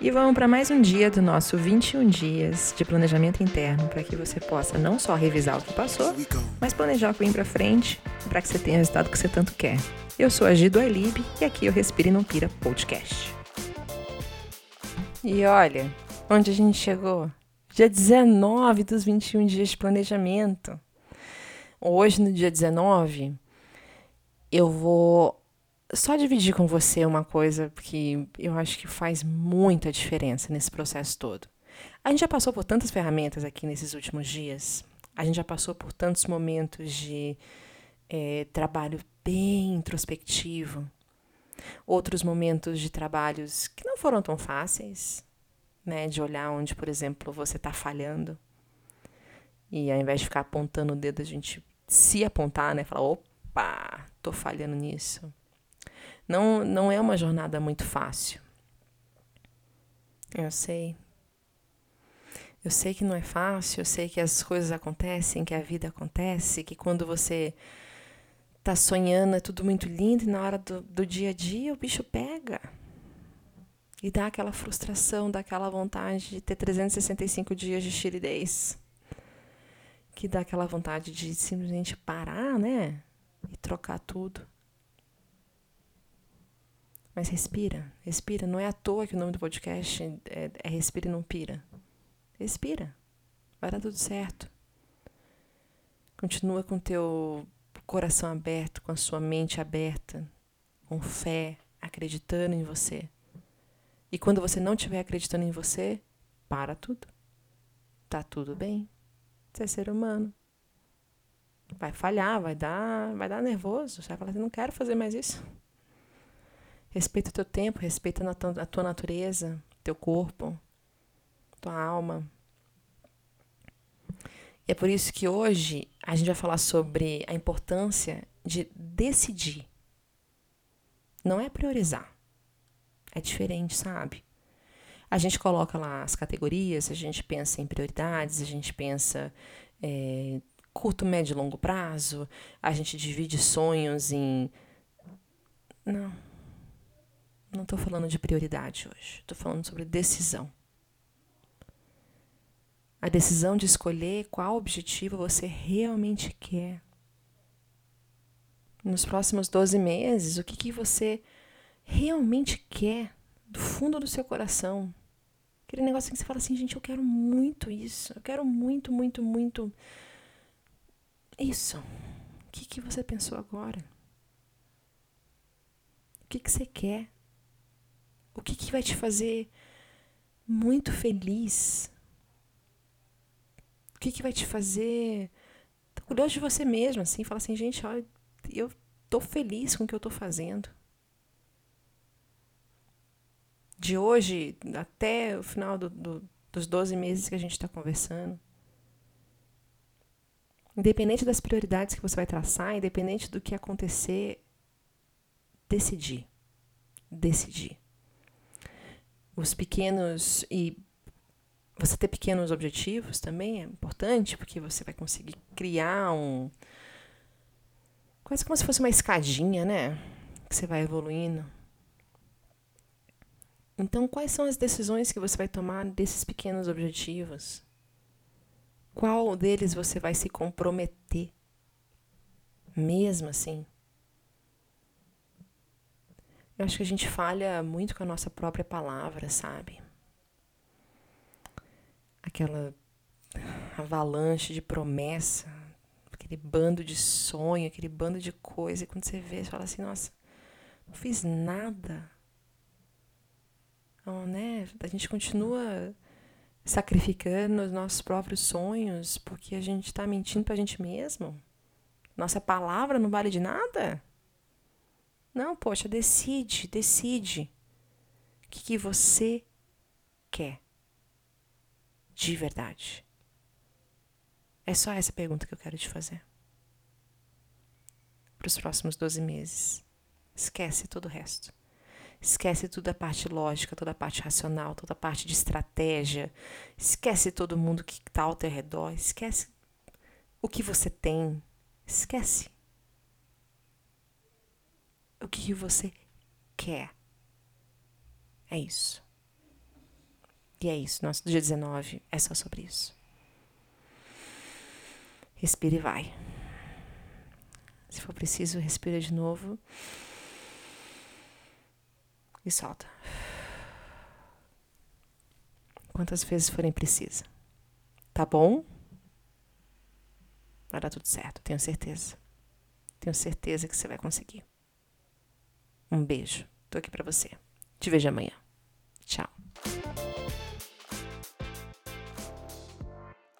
E vamos para mais um dia do nosso 21 dias de planejamento interno para que você possa não só revisar o que passou, mas planejar o que vem para frente para que você tenha o resultado que você tanto quer. Eu sou a Gido e aqui eu Respire e Não Pira Podcast. E olha, onde a gente chegou? Dia 19 dos 21 dias de planejamento. Hoje, no dia 19, eu vou só dividir com você uma coisa que eu acho que faz muita diferença nesse processo todo. A gente já passou por tantas ferramentas aqui nesses últimos dias, a gente já passou por tantos momentos de é, trabalho bem introspectivo, outros momentos de trabalhos que não foram tão fáceis, né? De olhar onde, por exemplo, você está falhando. E ao invés de ficar apontando o dedo, a gente se apontar, né? Falar, opa, tô falhando nisso. Não, não é uma jornada muito fácil. Eu sei. Eu sei que não é fácil, eu sei que as coisas acontecem, que a vida acontece, que quando você tá sonhando é tudo muito lindo e na hora do, do dia a dia o bicho pega. E dá aquela frustração, dá aquela vontade de ter 365 dias de shiridez. Que dá aquela vontade de simplesmente parar, né? E trocar tudo. Mas respira, respira. Não é à toa que o nome do podcast é, é Respira e Não Pira. Respira. Vai dar tudo certo. Continua com teu coração aberto, com a sua mente aberta, com fé, acreditando em você. E quando você não estiver acreditando em você, para tudo. Tá tudo bem. Você é ser humano. Vai falhar, vai dar, vai dar nervoso. Você vai falar assim, não quero fazer mais isso. Respeita o teu tempo, respeita a tua natureza, teu corpo, tua alma. E é por isso que hoje a gente vai falar sobre a importância de decidir. Não é priorizar. É diferente, sabe? A gente coloca lá as categorias, a gente pensa em prioridades, a gente pensa é, curto, médio e longo prazo, a gente divide sonhos em. Não não estou falando de prioridade hoje. Estou falando sobre decisão. A decisão de escolher qual objetivo você realmente quer. Nos próximos 12 meses, o que, que você realmente quer do fundo do seu coração. Aquele negócio que você fala assim, gente, eu quero muito isso. Eu quero muito, muito, muito. Isso. O que, que você pensou agora? O que, que você quer? O que, que vai te fazer muito feliz? O que, que vai te fazer orgulhoso de você mesmo, assim, falar assim, gente, olha, eu tô feliz com o que eu tô fazendo. De hoje até o final do, do, dos 12 meses que a gente está conversando. Independente das prioridades que você vai traçar, independente do que acontecer, decidir. Decidir os pequenos e você ter pequenos objetivos também é importante, porque você vai conseguir criar um quase como se fosse uma escadinha, né? Que você vai evoluindo. Então, quais são as decisões que você vai tomar desses pequenos objetivos? Qual deles você vai se comprometer? Mesmo assim? Eu acho que a gente falha muito com a nossa própria palavra, sabe? Aquela avalanche de promessa, aquele bando de sonho, aquele bando de coisa, e quando você vê, você fala assim, nossa, não fiz nada. Então, né? A gente continua sacrificando os nossos próprios sonhos porque a gente está mentindo para a gente mesmo. Nossa palavra não vale de nada. Não, poxa, decide, decide. O que, que você quer de verdade? É só essa pergunta que eu quero te fazer. Para os próximos 12 meses. Esquece todo o resto. Esquece toda a parte lógica, toda a parte racional, toda a parte de estratégia. Esquece todo mundo que está ao teu redor. Esquece o que você tem. Esquece o que você quer. É isso. E é isso. Nosso dia 19 é só sobre isso. Respira e vai. Se for preciso, respira de novo. E solta. Quantas vezes forem preciso. Tá bom? Vai dar tudo certo, tenho certeza. Tenho certeza que você vai conseguir. Um beijo. Tô aqui para você. Te vejo amanhã. Tchau.